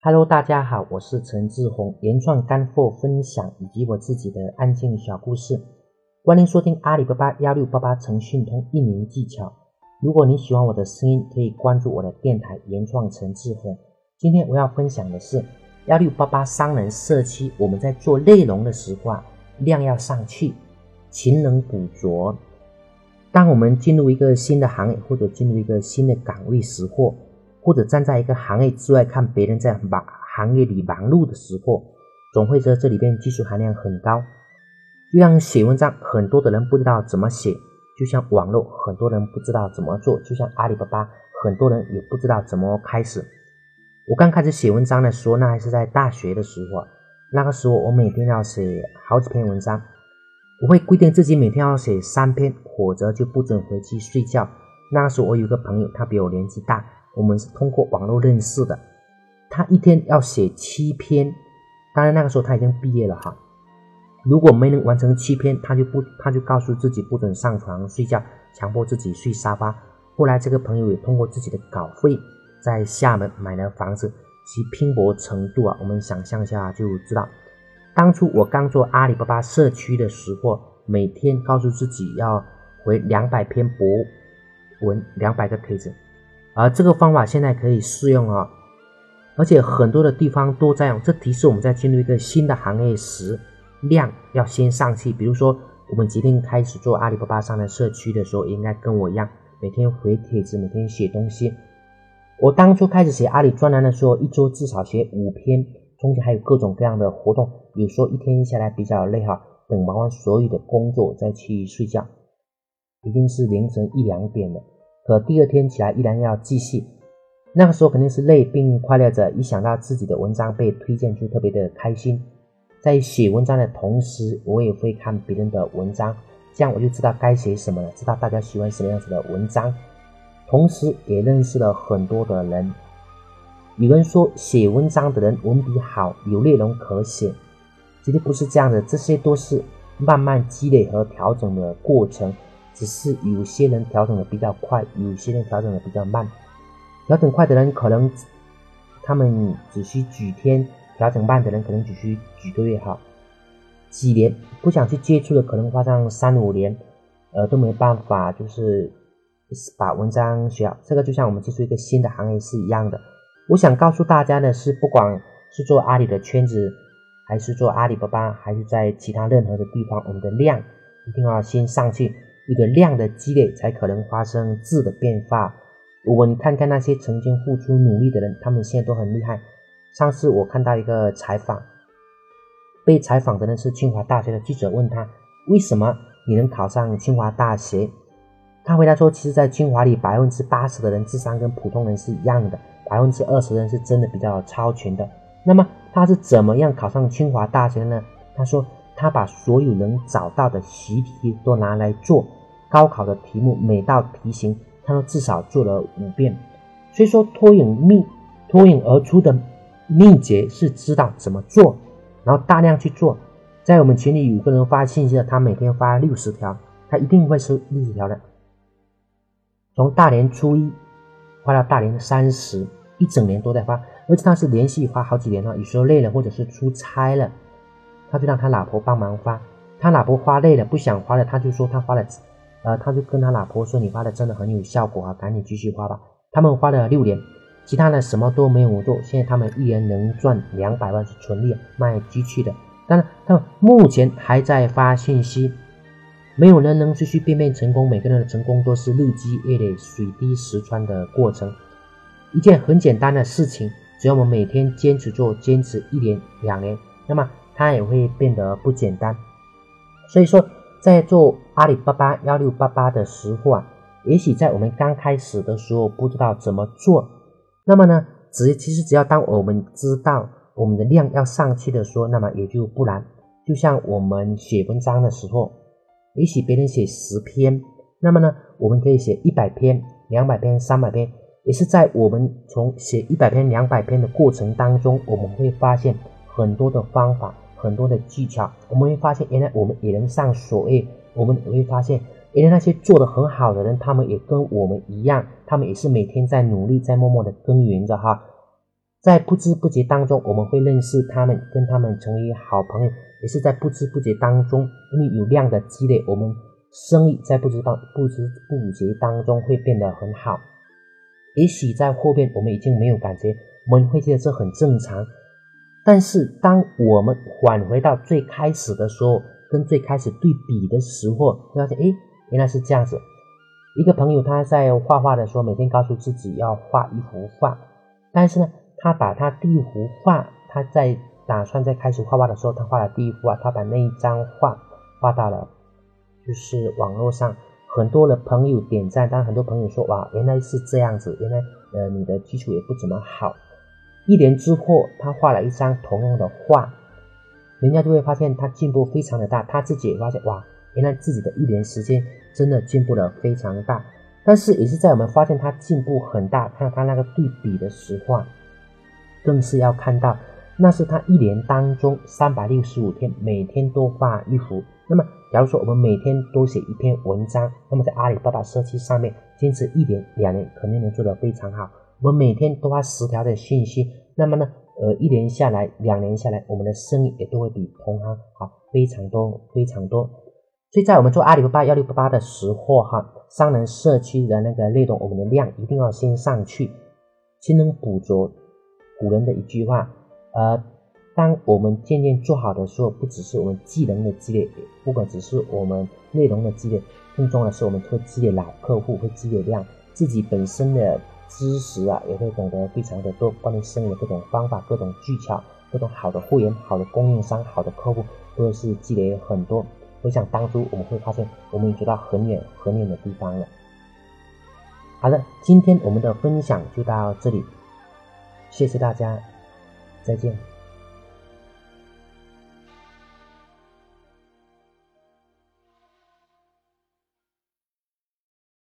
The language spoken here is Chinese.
Hello，大家好，我是陈志宏，原创干货分享以及我自己的案件小故事，欢迎收听阿里巴巴幺六八八诚讯通运营技巧。如果你喜欢我的声音，可以关注我的电台原创陈志宏。今天我要分享的是幺六八八商人社区，我们在做内容的时候啊，量要上去，勤能补拙。当我们进入一个新的行业或者进入一个新的岗位时或或者站在一个行业之外看别人在忙行业里忙碌的时候，总会觉得这里边技术含量很高。就像写文章，很多的人不知道怎么写；就像网络，很多人不知道怎么做；就像阿里巴巴，很多人也不知道怎么开始。我刚开始写文章的时候，那还是在大学的时候，那个时候我每天要写好几篇文章，我会规定自己每天要写三篇，否则就不准回去睡觉。那个时候我有个朋友，他比我年纪大。我们是通过网络认识的，他一天要写七篇，当然那个时候他已经毕业了哈。如果没能完成七篇，他就不他就告诉自己不准上床睡觉，强迫自己睡沙发。后来这个朋友也通过自己的稿费在厦门买了房子，其拼搏程度啊，我们想象一下就知道。当初我刚做阿里巴巴社区的时候，每天告诉自己要回两百篇博文，两百个帖子。而这个方法现在可以适用啊，而且很多的地方都在用。这提示我们在进入一个新的行业时，量要先上去。比如说，我们决定开始做阿里巴巴上的社区的时候，应该跟我一样，每天回帖子，每天写东西。我当初开始写阿里专栏的时候，一周至少写五篇，中间还有各种各样的活动。有时候一天下来比较累哈，等忙完所有的工作再去睡觉，已经是凌晨一两点了。可第二天起来依然要继续，那个时候肯定是累并快乐着。一想到自己的文章被推荐，就特别的开心。在写文章的同时，我也会看别人的文章，这样我就知道该写什么了，知道大家喜欢什么样子的文章。同时也认识了很多的人。有人说写文章的人文笔好，有内容可写，其实不是这样的，这些都是慢慢积累和调整的过程。只是有些人调整的比较快，有些人调整的比较慢。调整快的人可能他们只需几天，调整慢的人可能只需几个月哈，几年不想去接触的可能花上三五年，呃都没办法，就是把文章学好。这个就像我们接触一个新的行业是一样的。我想告诉大家的是，不管是做阿里的圈子，还是做阿里巴巴，还是在其他任何的地方，我们的量一定要先上去。一个量的积累，才可能发生质的变化。我们看看那些曾经付出努力的人，他们现在都很厉害。上次我看到一个采访，被采访的人是清华大学的记者，问他为什么你能考上清华大学？他回答说，其实，在清华里，百分之八十的人智商跟普通人是一样的，百分之二十人是真的比较超群的。那么他是怎么样考上清华大学的呢？他说，他把所有能找到的习题都拿来做。高考的题目，每道题型他都至少做了五遍，所以说脱颖秘脱颖而出的秘诀是知道怎么做，然后大量去做。在我们群里有个人发信息的，他每天发六十条，他一定会收六十条的。从大年初一发到大年三十，一整年都在发，而且他是连续发好几年了。有时候累了或者是出差了，他就让他老婆帮忙发。他老婆发累了不想发了，他就说他发了。呃，他就跟他老婆说：“你发的真的很有效果啊，赶紧继续发吧。”他们花了六年，其他的什么都没有做，现在他们一年能赚两百万是纯利，卖机器的。当然，他们目前还在发信息，没有人能随随便便成功。每个人的成功都是日积月累、水滴石穿的过程。一件很简单的事情，只要我们每天坚持做，坚持一年、两年，那么它也会变得不简单。所以说。在做阿里巴巴幺六八八的时候啊，也许在我们刚开始的时候不知道怎么做，那么呢，只其实只要当我们知道我们的量要上去的时候，那么也就不难。就像我们写文章的时候，也许别人写十篇，那么呢，我们可以写一百篇、两百篇、三百篇，也是在我们从写一百篇、两百篇的过程当中，我们会发现很多的方法。很多的技巧，我们会发现，原来我们也能上所谓，我们也会发现，原来那些做的很好的人，他们也跟我们一样，他们也是每天在努力，在默默的耕耘着哈。在不知不觉当中，我们会认识他们，跟他们成为好朋友，也是在不知不觉当中，因为有量的积累，我们生意在不知当不知不觉当中会变得很好。也许在后边我们已经没有感觉，我们会觉得这很正常。但是当我们返回到最开始的时候，跟最开始对比的时候，会发现，哎，原来是这样子。一个朋友他在画画的时候，每天告诉自己要画一幅画，但是呢。他把他第一幅画，他在打算在开始画画的时候，他画了第一幅画，他把那一张画画到了，就是网络上，很多的朋友点赞，当很多朋友说哇，原来是这样子，原来呃你的基础也不怎么好。一年之后，他画了一张同样的画，人家就会发现他进步非常的大，他自己也发现哇，原来自己的一年时间真的进步了非常大。但是也是在我们发现他进步很大，看他那个对比的时候。更是要看到，那是他一年当中三百六十五天，每天都画一幅。那么，假如说我们每天都写一篇文章，那么在阿里巴巴社区上面坚持一年、两年，肯定能做得非常好。我们每天都发十条的信息，那么呢，呃，一年下来、两年下来，我们的生意也都会比同行好非常多、非常多。所以在我们做阿里巴巴幺六八八的时候，哈，商人社区的那个内容，我们的量一定要先上去，才能捕捉。古人的一句话，呃，当我们渐渐做好的时候，不只是我们技能的积累，不管只是我们内容的积累，更重要的是我们会积累老客户，会积累量，自己本身的知识啊，也会懂得非常的多，关于生意的各种方法、各种技巧、各种好的货源、好的供应商、好的客户，都是积累很多。回想当初我们会发现，我们已经走到很远很远的地方了。好的，今天我们的分享就到这里。谢谢大家，再见。